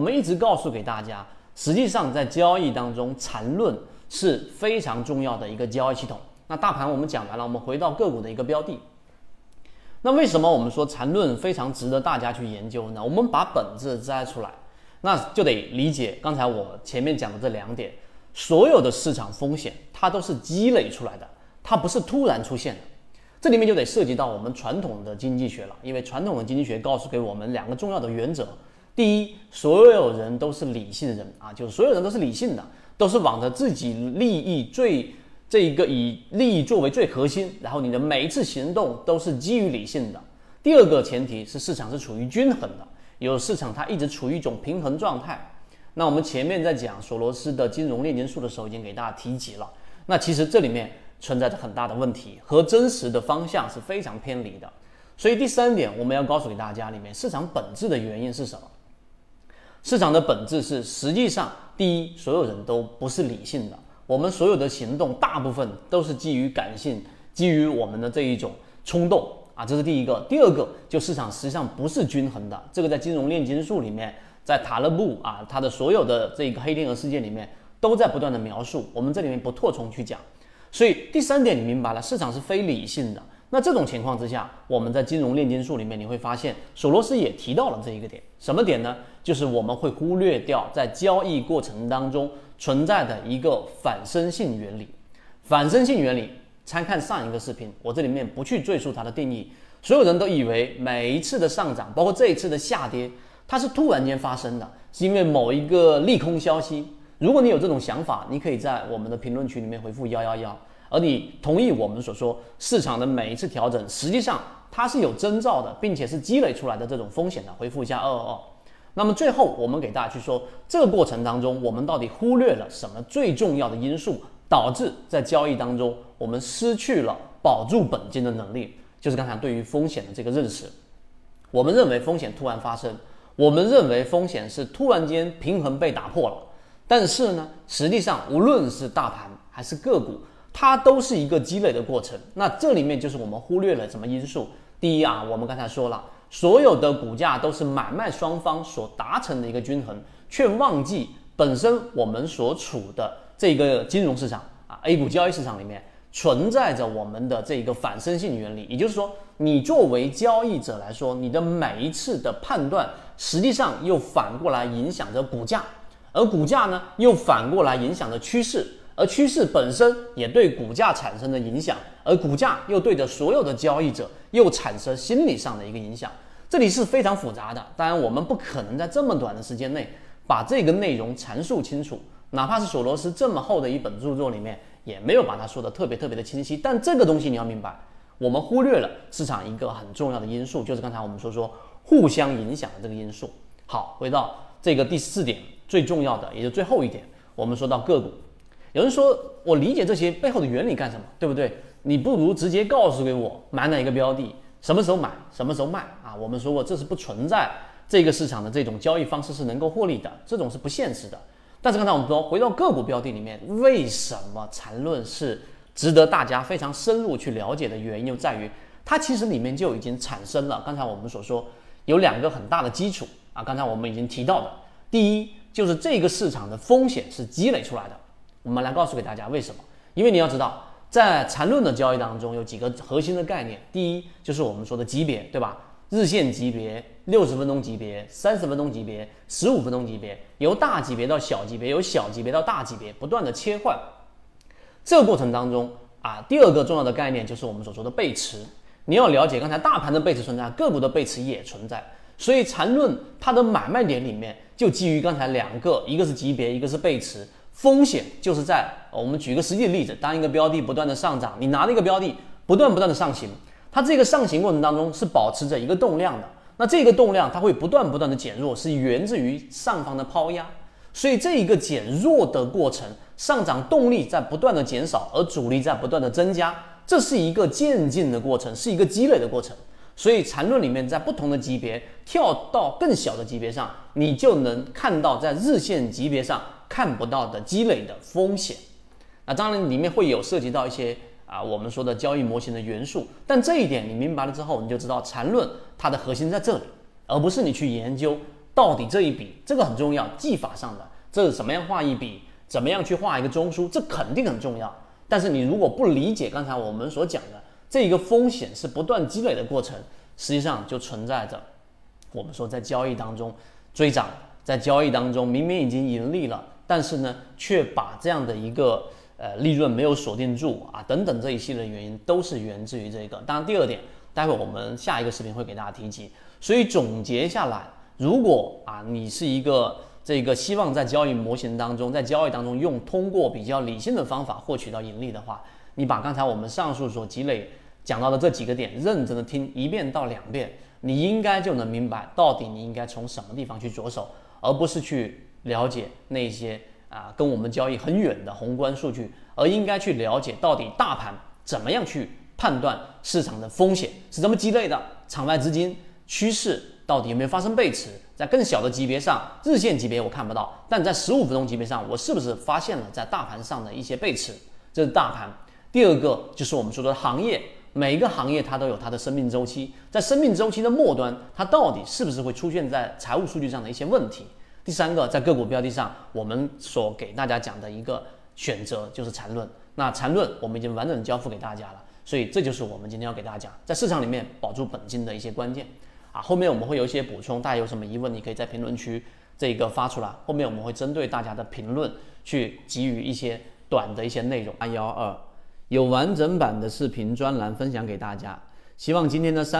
我们一直告诉给大家，实际上在交易当中，缠论是非常重要的一个交易系统。那大盘我们讲完了，我们回到个股的一个标的。那为什么我们说缠论非常值得大家去研究呢？我们把本质摘出来，那就得理解刚才我前面讲的这两点。所有的市场风险，它都是积累出来的，它不是突然出现的。这里面就得涉及到我们传统的经济学了，因为传统的经济学告诉给我们两个重要的原则：第一，所有人都是理性人啊，就是所有人都是理性的，都是往着自己利益最这一个以利益作为最核心，然后你的每一次行动都是基于理性的。第二个前提是市场是处于均衡的，有市场它一直处于一种平衡状态。那我们前面在讲索罗斯的金融炼金术的时候，已经给大家提及了。那其实这里面存在着很大的问题，和真实的方向是非常偏离的。所以第三点，我们要告诉给大家，里面市场本质的原因是什么？市场的本质是，实际上第一，所有人都不是理性的，我们所有的行动大部分都是基于感性，基于我们的这一种冲动啊，这是第一个。第二个，就市场实际上不是均衡的，这个在金融炼金术里面。在塔勒布啊，他的所有的这个黑天鹅事件里面，都在不断的描述。我们这里面不拓充去讲。所以第三点，你明白了，市场是非理性的。那这种情况之下，我们在金融炼金术里面，你会发现索罗斯也提到了这一个点。什么点呢？就是我们会忽略掉在交易过程当中存在的一个反身性原理。反身性原理，参看上一个视频，我这里面不去赘述它的定义。所有人都以为每一次的上涨，包括这一次的下跌。它是突然间发生的，是因为某一个利空消息。如果你有这种想法，你可以在我们的评论区里面回复幺幺幺。而你同意我们所说，市场的每一次调整，实际上它是有征兆的，并且是积累出来的这种风险的。回复一下二二二。那么最后，我们给大家去说，这个过程当中，我们到底忽略了什么最重要的因素，导致在交易当中我们失去了保住本金的能力？就是刚才对于风险的这个认识，我们认为风险突然发生。我们认为风险是突然间平衡被打破了，但是呢，实际上无论是大盘还是个股，它都是一个积累的过程。那这里面就是我们忽略了什么因素？第一啊，我们刚才说了，所有的股价都是买卖双方所达成的一个均衡，却忘记本身我们所处的这个金融市场啊，A 股交易市场里面。存在着我们的这个反身性原理，也就是说，你作为交易者来说，你的每一次的判断，实际上又反过来影响着股价，而股价呢，又反过来影响着趋势，而趋势本身也对股价产生了影响，而股价又对着所有的交易者又产生心理上的一个影响，这里是非常复杂的。当然，我们不可能在这么短的时间内把这个内容阐述清楚，哪怕是索罗斯这么厚的一本著作里面。也没有把它说的特别特别的清晰，但这个东西你要明白，我们忽略了市场一个很重要的因素，就是刚才我们说说互相影响的这个因素。好，回到这个第四点最重要的，也就最后一点，我们说到个股。有人说我理解这些背后的原理干什么，对不对？你不如直接告诉给我买哪一个标的，什么时候买，什么时候卖啊？我们说过这是不存在这个市场的这种交易方式是能够获利的，这种是不现实的。但是刚才我们说，回到个股标的里面，为什么缠论是值得大家非常深入去了解的原因，就在于它其实里面就已经产生了。刚才我们所说有两个很大的基础啊，刚才我们已经提到的，第一就是这个市场的风险是积累出来的。我们来告诉给大家为什么？因为你要知道，在缠论的交易当中有几个核心的概念，第一就是我们说的级别，对吧？日线级别、六十分钟级别、三十分钟级别、十五分钟级别，由大级别到小级别，由小级别到大级别，不断的切换。这个过程当中啊，第二个重要的概念就是我们所说的背驰。你要了解，刚才大盘的背驰存在，个股的背驰也存在。所以缠论它的买卖点里面就基于刚才两个，一个是级别，一个是背驰。风险就是在我们举个实际的例子，当一个标的不断的上涨，你拿了一个标的不断不断的上行。它这个上行过程当中是保持着一个动量的，那这个动量它会不断不断的减弱，是源自于上方的抛压，所以这一个减弱的过程，上涨动力在不断的减少，而阻力在不断的增加，这是一个渐进的过程，是一个积累的过程。所以缠论里面在不同的级别跳到更小的级别上，你就能看到在日线级别上看不到的积累的风险。那当然里面会有涉及到一些。啊，我们说的交易模型的元素，但这一点你明白了之后，你就知道缠论它的核心在这里，而不是你去研究到底这一笔这个很重要，技法上的这是怎么样画一笔，怎么样去画一个中枢，这肯定很重要。但是你如果不理解刚才我们所讲的这一个风险是不断积累的过程，实际上就存在着我们说在交易当中追涨，在交易当中明明已经盈利了，但是呢却把这样的一个呃利润没有锁定住啊等等这一系列原因都是源自于这个。当然第二点，待会我们下一个视频会给大家提及。所以总结下来，如果啊你是一个。这个希望在交易模型当中，在交易当中用通过比较理性的方法获取到盈利的话，你把刚才我们上述所积累讲到的这几个点认真的听一遍到两遍，你应该就能明白到底你应该从什么地方去着手，而不是去了解那些啊跟我们交易很远的宏观数据，而应该去了解到底大盘怎么样去判断市场的风险是怎么积累的，场外资金趋势。到底有没有发生背驰？在更小的级别上，日线级别我看不到，但在十五分钟级别上，我是不是发现了在大盘上的一些背驰？这是大盘。第二个就是我们说的行业，每一个行业它都有它的生命周期，在生命周期的末端，它到底是不是会出现在财务数据上的一些问题？第三个，在个股标的上，我们所给大家讲的一个选择就是缠论。那缠论我们已经完整交付给大家了，所以这就是我们今天要给大家讲，在市场里面保住本金的一些关键。啊，后面我们会有一些补充，大家有什么疑问，你可以在评论区这一个发出来。后面我们会针对大家的评论去给予一些短的一些内容。二幺二有完整版的视频专栏分享给大家，希望今天的三。